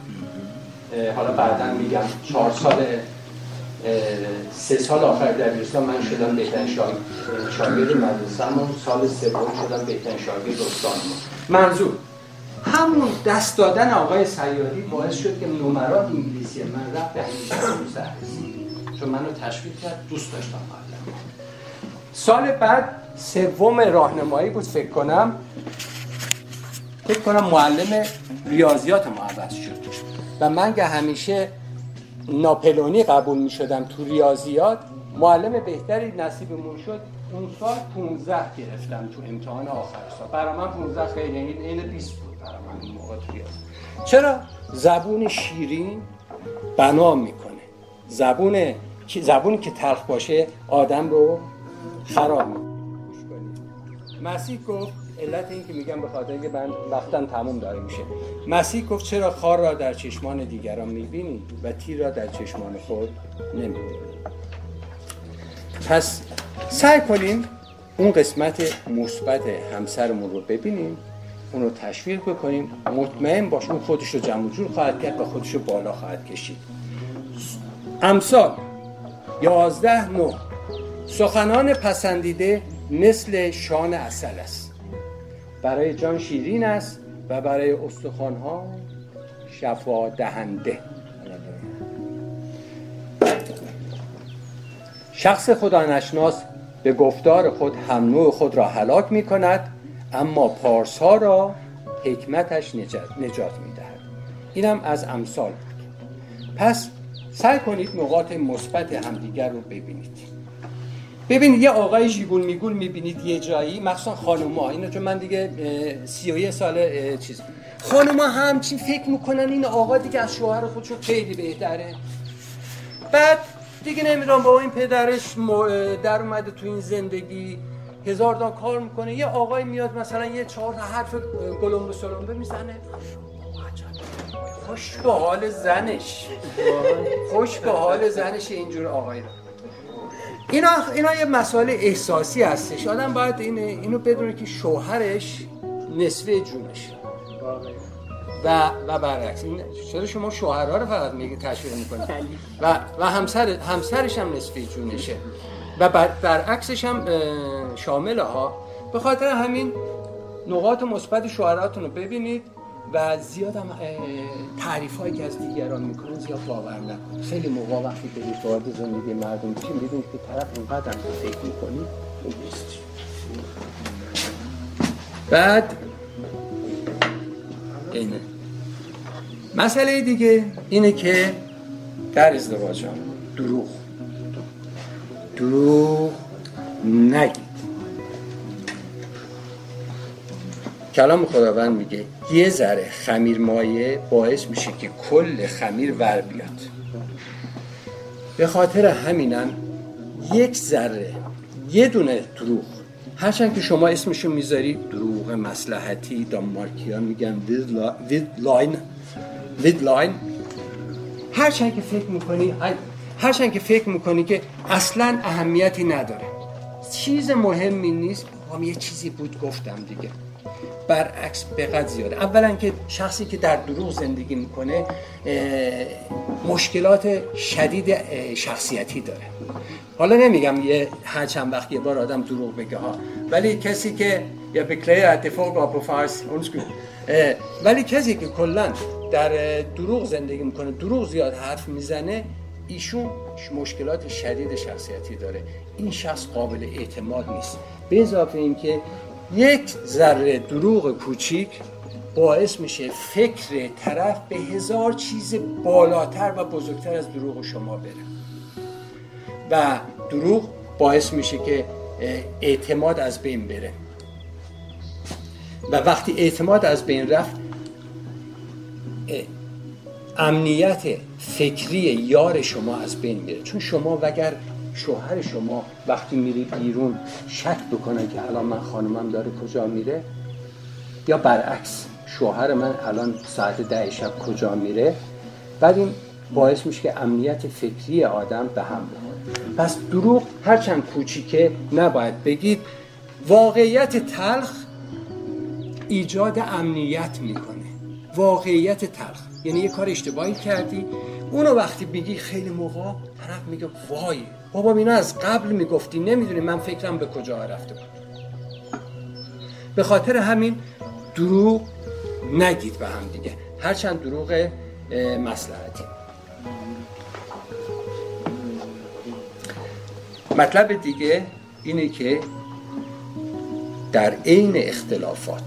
A: حالا بعدا میگم چهار سال سه سال آخر دبیرستان من شدم بهترین شاگرد مدرسه سال سوم شدم بهترین شاگرد استانمون. منظور همون دست دادن آقای سیادی باعث شد که نمرات انگلیسی من رفت به همیشه چون منو تشویق کرد دوست داشتم معلم. سال بعد سوم راهنمایی بود فکر کنم. فکر کنم معلم ریاضیات ما عوض شد و من که همیشه ناپلونی قبول می شدم تو ریاضیات معلم بهتری نصیبمون شد. اون سال 15 گرفتم تو امتحان آخر سال. برای من 15 خیلی این 20 بود. چرا؟ زبون شیرین بنا می‌کنه. زبون زبونی که تلخ باشه آدم رو خراب مسیح گفت علت این که میگم به خاطر اینکه من وقتم تموم داره میشه. مسیح گفت چرا خار را در چشمان دیگران می‌بینی و تیر را در چشمان خود نمی‌بینی؟ پس سعی کنیم اون قسمت مثبت همسرمون رو ببینیم. اونو تشویق بکنیم. مطمئن باش اون خودش رو جمع جور خواهد کرد و خودش رو بالا خواهد کشید. امثال یازده نو سخنان پسندیده مثل شان اصل است. برای جان شیرین است و برای استخوانها شفا دهنده. شخص خدا نشناس به گفتار خود هم نوع خود را هلاک می کند اما پارسا را حکمتش نجات, نجات می‌دهد. اینم از امثال. بود پس سعی کنید نقاط مثبت همدیگر رو ببینید. ببینید یه آقای جیگول میگول می‌بینید یه جایی مخصوصا خانوما. اینو چون من دیگه سی سال چیز خانوما همچین فکر می‌کنن این آقا دیگه از شوهر خودشو خیلی بهتره. بعد دیگه نمی‌دونم با این پدرش در اومده تو این زندگی. هزار تا کار می‌کنه. یه آقای میاد مثلا یه چهار حرف گلومبه سلومبه می‌زنه خوش به حال زنش. خوش به حال زنش اینجور آقای اینا اینا یه مسئله احساسی هستش. آدم باید این اینو بدونه که شوهرش نصفه جونش و و برعکس. این چرا شما شوهرها رو فقط میگه تشویق می‌کنید و و همسر همسرش هم نصفه جونشه. و بر برعکسش هم شامل ها به خاطر همین نقاط مثبت شوهراتون رو ببینید و زیاد هم تعریف هایی که از دیگران می‌کنن زیاد باور نکنید. خیلی موقع وقتی برید وارد زندگی مردم میشین می‌دونید که طرف اینقدر هم فکر می‌کنید؟ بعد اینه. مسئله دیگه اینه که در ازدواج دروغ. دروغ نگید. کلام خداوند میگه یه ذره خمیر مایه باعث میشه که کل خمیر ور بیاد. به خاطر همینم یک ذره یه دونه دروغ. هرچند که شما اسمشو می‌ذاری دروغ مصلحتی دانمارکیان میگن white lie ن white lie ن هرچند که فکر می‌کنی هرچند که فکر می‌کنی که اصلا اهمیتی نداره. چیز مهمی نیست. هم یه چیزی بود گفتم دیگه. برعکس بقدر زیاده. اولا که شخصی که در دروغ زندگی می‌کنه مشکلات شدید شخصیتی داره. حالا نمیگم یه هر چند وقت یه بار آدم دروغ بگه ها. ولی کسی که یا بکلیه اتفاق با فارس ولی کسی که کلا در دروغ زندگی می‌کنه دروغ زیاد حرف می‌زنه ایشون مشکلات شدید شخصیتی داره. این شخص قابل اعتماد نیست. به اضافه اینکه یک ذره دروغ کوچیک باعث میشه فکر طرف به هزار چیز بالاتر و بزرگتر از دروغ شما بره. و دروغ باعث میشه که اعتماد از بین بره. و وقتی اعتماد از بین رفت امنیت فکری یار شما از بین میره. چون شما وگر شوهر شما وقتی میری بیرون شک بکنه که الان من خانمم داره کجا میره یا برعکس شوهر من الان ساعت ده شب کجا میره؟ بعد این باعث میشه که امنیت فکری آدم به هم بخوره. پس دروغ هرچند کوچیکه نباید بگید. واقعیت تلخ ایجاد امنیت می‌کنه. واقعیت تلخ. یعنی یه کار اشتباهی کردی. اونو وقتی بگی خیلی موقع طرف میگه وای بابا اینا از قبل می‌گفتی نمی‌دونی من فکرم به کجا رفته بود. به خاطر همین دروغ نگید به هم دیگه. هرچند دروغ مسلحتی مطلب دیگه اینه که در عین اختلافات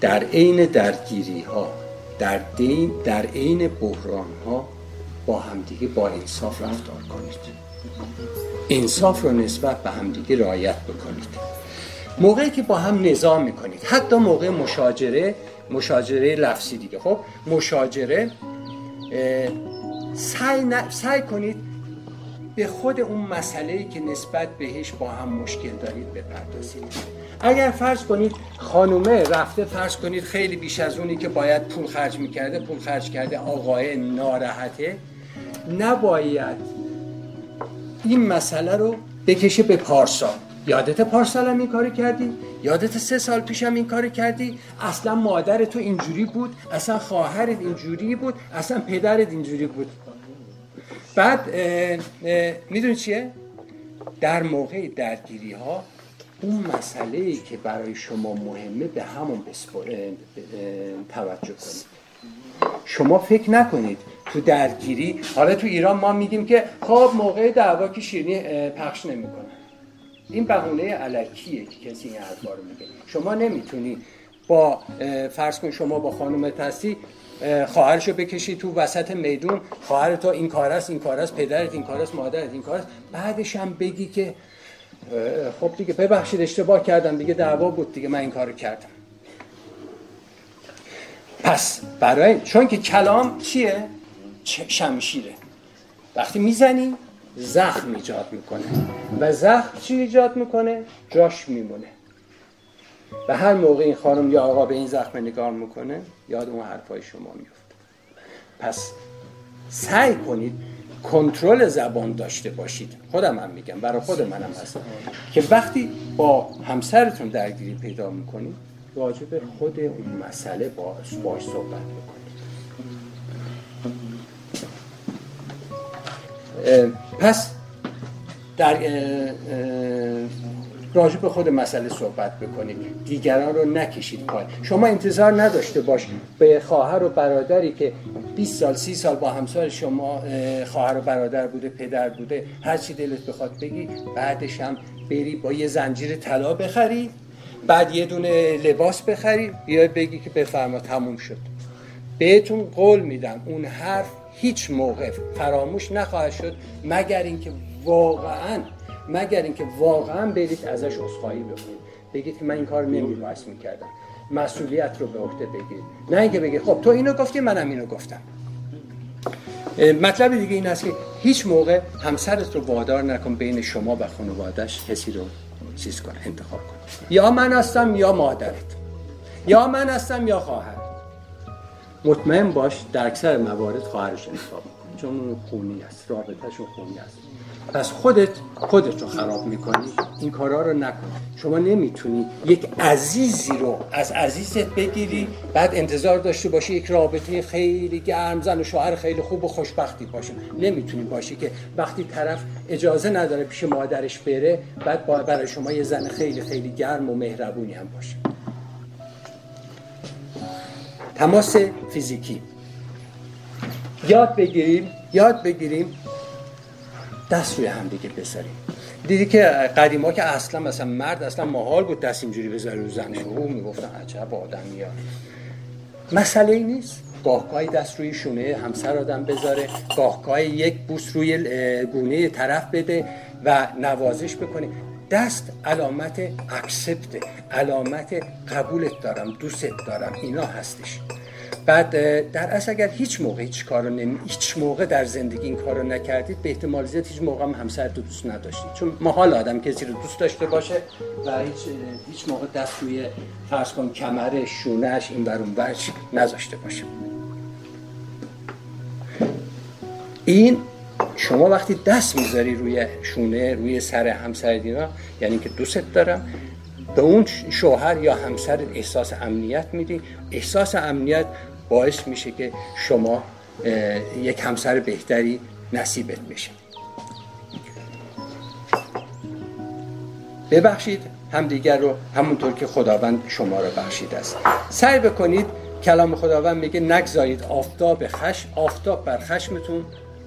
A: در عین درگیری ها در دین در عین بحران ها با همدیگه با انصاف رفتار کنید. انصاف رو نسبت به همدیگه رعایت بکنید. موقعی که با هم نظام می‌کنید. حتی موقع مشاجره مشاجره لفظی دیگه. خب مشاجره سعی, سعی کنید به خود اون مسئله که نسبت بهش با هم مشکل دارید بپردازید. اگر فرض کنید خانومه رفته فرض کنید خیلی بیش از اونی که باید پول خرج می‌کرده پول خرج کرده آقای ناراحته نباید این مسئله رو بکشه به پارسال یادت پارسال هم این کاری کردی؟ یادت سه سال پیش هم این کاری کردی؟ اصلا مادر تو اینجوری بود اصلا خواهرت اینجوری بود اصلا پدرت اینجوری بود بعد می‌دونی چیه؟ در موقع درگیری ها اون مسئله ای که برای شما مهمه به همون توجه کنید. شما فکر نکنید تو درگیری حالا تو ایران ما میگیم که خب موقع دعوا که شیرینی پخش نمی‌کنه این بهونه علکیه که کسی این حرفا رو میگه. شما نمی‌تونی با فرض کن شما با خانم هستی خواهرشو بکشی تو وسط میدون خواهر تو این کار است این کار است پدرت این کار است مادرت این کار است. بعدش هم بگی که خب دیگه ببخشید اشتباه کردم دیگه دعوا بود دیگه من این کارو کردم. پس برای چون که کلام چیه؟ شمشیره. وقتی می‌زنی زخم ایجاد می‌کنه. و زخم چی ایجاد می‌کنه؟ جاش میمونه. و هر موقع این خانم یا آقا به این زخم نگاه می‌کنه یاد اون حرفای شما میفته پس سعی کنید کنترل زبان داشته باشید. خودم هم میگم برای خود منم هست. که وقتی با همسرتون درگیری پیدا می‌کنید راجع به خود اون مسئله باش, باش صحبت بکنید پس در راجع به خود مسئله صحبت بکنید دیگران رو نکشید پای شما انتظار نداشته باش. به خواهر و برادری که 20 سال 30 سال با همسر شما خواهر و برادر بوده پدر بوده هر چی دلت بخواد بگی بعدش هم بری با یه زنجیر طلا بخری بعد یه دونه لباس بخری بیای بگی که بفرما تموم شد. بهتون قول میدم اون حرف هیچ موقع فراموش نخواهد شد مگر اینکه واقعا مگر اینکه واقعا برید ازش عذرخواهی بکنید. بگید که من این کار نمیباید می‌کردم. مسئولیت رو به عهده بگیرید. نه اینکه بگید خب تو اینو گفتی منم اینو گفتم. مطلب دیگه این است که هیچ موقع همسرت رو وادار نکن بین شما و خانوادش کسی رو چیز کن انتخاب کن. یا من هستم یا مادرت. یا من هستم یا خواهر مطمئن باش در اکثر موارد خواهرش انتخاب کن چون اون خونی است رابطهشون خونی است پس خودت خودت رو خراب می‌کنی. این کارا رو نکن. شما نمی‌تونی یک عزیزی رو از عزیزت بگیری بعد انتظار داشته باشی یک رابطه خیلی گرم زن و شوهر خیلی خوب و خوشبختی باشه. نمی‌تونی باشی که وقتی طرف اجازه نداره پیش مادرش بره بعد برای شما یه زن خیلی خیلی گرم و مهربونی هم باشه. تماس فیزیکی. یاد بگیریم یاد بگیریم دست روی هم دیگه بذاریم. دیدی که قدیما که اصلا مثلا مرد اصلا محال بود دست اینجوری بذاره رو زنش. او می‌گفتن عجب آدم میاد. مسئله ای نیست. گاهگاهی دست روی شونه همسر آدم بذاره. گاهگاهی یک بوس روی گونه طرف بده و نوازش بکنه. دست علامت اکسپت علامت قبولت دارم. دوستت دارم. اینا هستش. بعد در اصل اگر هیچ موقع هیچ کارو نمی هیچ موقع در زندگی این کارو نکردید به احتمال زیاد هیچ موقع هم همسر تو دوست نداشتید. چون محال آدم کسی رو دوست داشته باشه و هیچ هیچ موقع دست روی فرض کن کمر شونهش این برون برش نذاشته باشه. این شما وقتی دست می‌ذاری روی شونه روی سر همسر دینا یعنی که دوستت دارم به اون شوهر یا همسر احساس امنیت میدی. احساس امنیت باعث میشه که شما یک همسر بهتری نصیبت بشه. ببخشید همدیگر رو همونطور که خداوند شما رو بخشید است. سعی بکنید کلام خداوند میگه نگذارید آفتاب خش آفتاب بر خشمتون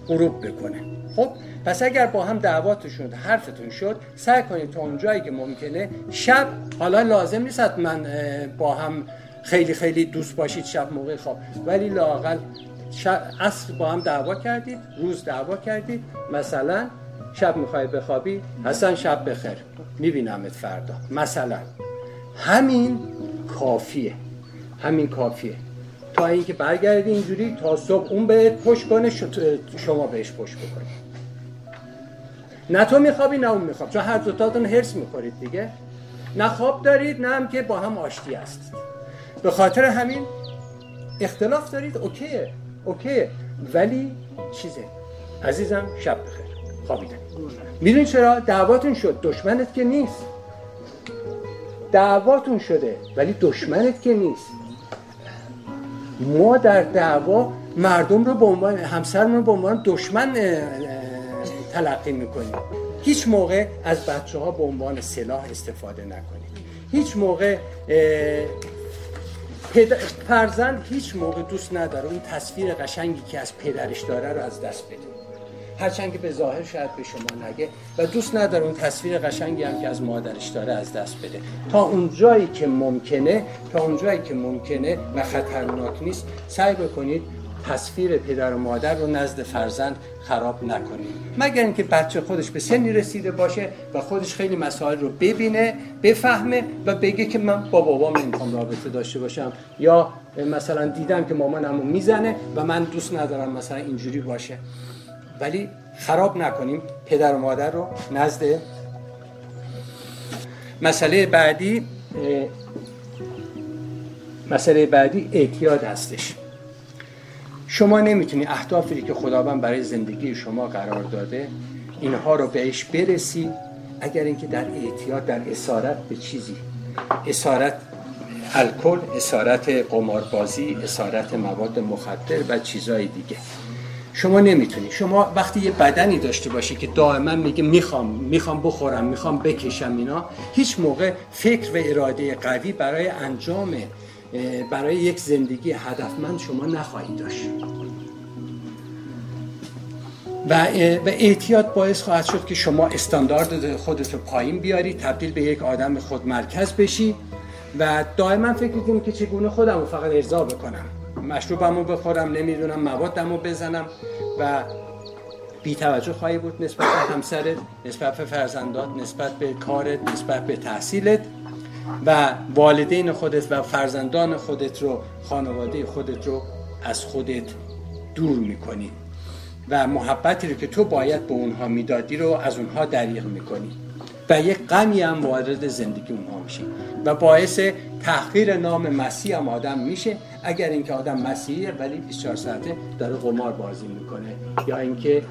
A: غروب بکنه. خب پس اگر با هم دعواتون شد حرفتون شد سعی کنید تا اونجایی که ممکنه شب حالا لازم نیست من با هم خیلی خیلی دوست باشید شب موقع خواب. ولی لاقل اصر با هم دعوا کردید روز دعوا کردید. مثلا شب می‌خوای بخوابی حسن شب بخیر. میبینمت فردا. مثلا. همین کافیه. همین کافیه. تا اینکه برگردی اینجوری تا صبح اون بهت پشت کنه شما بهش پشت بکنید نه تو میخوابی نه اون میخواب. چون هر دوتاتون هرس می‌خورید دیگه. نه خواب دارید نه هم که با هم آشتی هست به خاطر همین اختلاف دارید اوکیه اوکیه. ولی چیزه. عزیزم شب بخیر. خوابیدن می‌دونی چرا؟ دعواتون شد. دشمنت که نیست. دعواتون شده ولی دشمنت که نیست. ما در دعوا مردم رو به عنوان همسرمون به عنوان دشمن تلقی می‌کنیم. هیچ موقع از بچه ها به عنوان سلاح استفاده نکنید. هیچ موقع فرزند هیچ موقع دوست نداره. اون تصویر قشنگی که از پدرش داره رو از دست بده. هرچند که به ظاهر شاید به شما نگه و دوست نداره اون تصویر قشنگی هم که از مادرش داره از دست بده. تا اون جایی که ممکنه تا اون جایی که ممکنه و خطرناک نیست سعی بکنید تصویر پدر و مادر رو نزد فرزند خراب نکنید. مگر اینکه بچه خودش به سنی رسیده باشه و خودش خیلی مسائل رو ببینه بفهمه و بگه که من با بابام نمی‌خوام رابطه داشته باشم. یا مثلا دیدم که مامانمو می‌زنه و من دوست ندارم مثلا اینجوری باشه. ولی خراب نکنیم. پدر و مادر رو نزد مسئله بعدی مسئله بعدی اعتیاد هستش. شما نمی‌تونی اهدافی که خداوند برای زندگی شما قرار داده اینها رو بهش برسی اگر اینکه در اعتیاد در اسارت به چیزی. اسارت الکل اسارت قماربازی اسارت مواد مخدر و چیزهای دیگه. شما نمی‌تونی. شما وقتی یه بدنی داشته باشی که دائما میگه می‌خوام می‌خوام بخورم می‌خوام بکشم اینا هیچ موقع فکر و اراده قوی برای انجام برای یک زندگی هدفمند شما نخواهید داشت. و اعتیاد باعث خواهد شد که شما استاندارد خودت رو پایین بیاری تبدیل به یک آدم خودمرکز بشی و دائما فکر می‌کنم که چگونه خودم رو فقط ارضا بکنم. مشروبمو بخورم نمی‌دونم موادمو بزنم و بی توجه خواهی بود نسبت به همسرت نسبت به فرزندات نسبت به کارت نسبت به تحصیلت و والدین خودت و فرزندان خودت رو خانواده خودت رو از خودت دور می‌کنی و محبتی رو که تو باید به اونها می‌دادی رو از اونها دریغ می‌کنی. و یک غمی هم وارد زندگی اونها میشه و باعث تحقیر نام مسیح هم آدم میشه. اگر اینکه آدم مسیحیه ولی 24 ساعته داره قمار بازی می‌کنه یا اینکه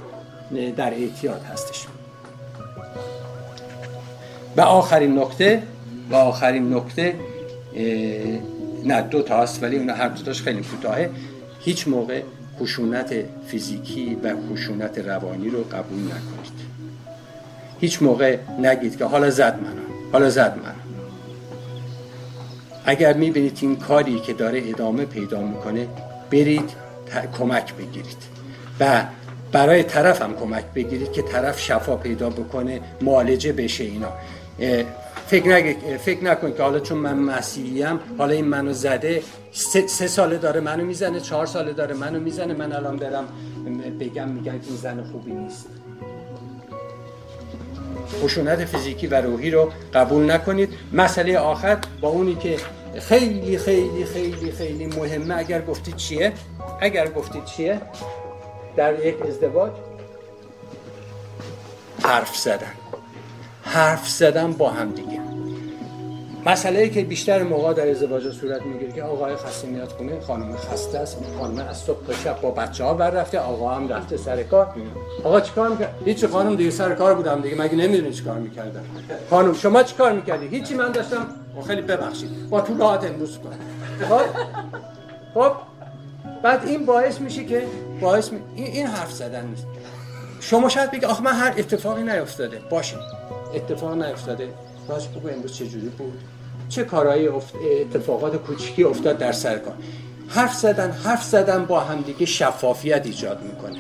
A: در اعتیاد هستش. و آخرین نکته و آخرین نکته نه دو تا هست ولی اون هر دوتاش خیلی کوتاهه. هیچ موقع خشونت فیزیکی و خشونت روانی رو قبول نکنید. هیچ موقع نگید که حالا زد منو حالا زد منو. اگر می‌بینید این کاری که داره ادامه پیدا می‌کنه برید کمک بگیرید. و برای طرف هم کمک بگیرید که طرف شفا پیدا بکنه معالجه بشه اینا. فکر, نگ... فکر نکن که حالا چون من مسیحیم حالا این منو زده سه, سه ساله داره منو می‌زنه چهار ساله داره منو می‌زنه من الان دارم بگم میگن که این زن خوبی نیست. خشونت فیزیکی و روحی رو قبول نکنید. مسئله آخر با اونی که خیلی خیلی خیلی خیلی مهمه اگر گفتید چیه؟ اگر گفتید چیه؟ در یک ازدواج حرف زدن. حرف زدن با هم دیگه. مسئله که بیشتر موقع در ازدواج صورت می‌گیره که آقای خسته میاد خونه خانم خسته است خانم از صبح تا شب با بچه ها بر رفته آقا هم رفته سر کار. آقا چیکار می‌کرد؟ هیچ خانم دیگه سر کار بودم دیگه مگه نمی‌دونی چیکار می‌کردم؟ خانم شما چیکار می‌کردی؟ هیچی من داشتم خیلی ببخشید با طول راحت امروز کنم خب؟ خب؟ بعد این باعث میشه که باعث می... این حرف زدن نیست. شما شاید بگید آخه من هر اتفاقی نیفتاده. باشه. اتفاق نیفتاده. باش بگو امروز چه جوری بود؟ چه کارهایی اتفاقات کوچیکی افتاد در سر کار حرف زدن حرف زدن با همدیگه شفافیت ایجاد می‌کنه.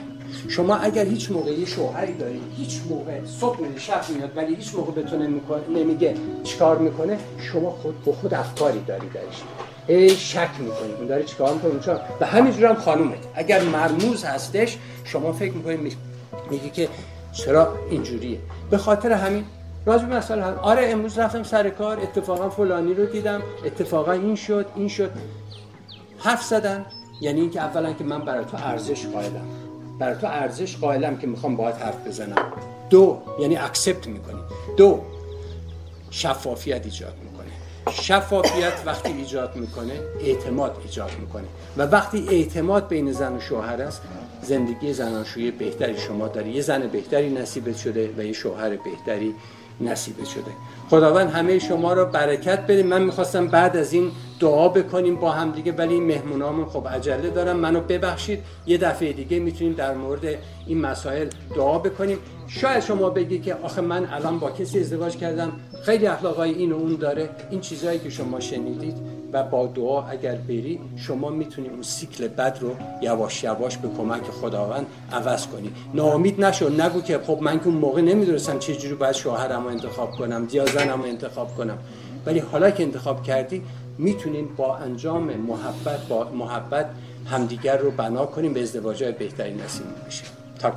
A: شما اگر هیچ موقع یه شوهری دارید هیچ موقع صبح میاد شب میاد ولی هیچ موقع تو نمیگه چیکار می‌کنه شما خود به خود افکاری داری درش. شک می‌کنید اون داره چیکار می‌کنه چون به همین هم خانومه اگر مرموز هستش شما فکر می‌کنید میگه که چرا اینجوریه. به خاطر همین راجع مثلا هم آره امروز رفتم سر کار اتفاقا فلانی رو دیدم. اتفاقا این شد این شد. حرف زدن یعنی اینکه اولا که من برای تو ارزش قائلم. برای تو ارزش قائلم که می‌خوام باهات حرف بزنم. دو یعنی اکسپت می‌کنی. دو شفافیت ایجاد می‌کنه شفافیت وقتی ایجاد می‌کنه اعتماد ایجاد می‌کنه و وقتی اعتماد بین زن و شوهر است زندگی زناشویی بهتری. شما داری یه زن بهتری نصیبت شده و یه شوهر بهتری نصیبه شده. خداوند همه شما رو برکت بده. من می‌خواستم بعد از این دعا بکنیم با هم دیگه ولی مهمونامون خب عجله دارم منو ببخشید. یه دفعه دیگه می‌تونیم در مورد این مسائل دعا بکنیم. شاید شما بگی که آخه من الان با کسی ازدواج کردم. خیلی اخلاقای این و اون داره. این چیزهایی که شما شنیدید و با دعا اگر بری شما می‌تونید اون سیکل بد رو یواش یواش به کمک خداوند عوض کنی ناامید نشو نگو که خب من که اون موقع نمی‌دونستم چه جوری باید شوهرم رو انتخاب کنم یا زنم انتخاب کنم. ولی حالا که انتخاب کردی می‌تونیم با انجام محبت با محبت همدیگر رو بنا کنیم به ازدواج بهتری نصیب بشه تاک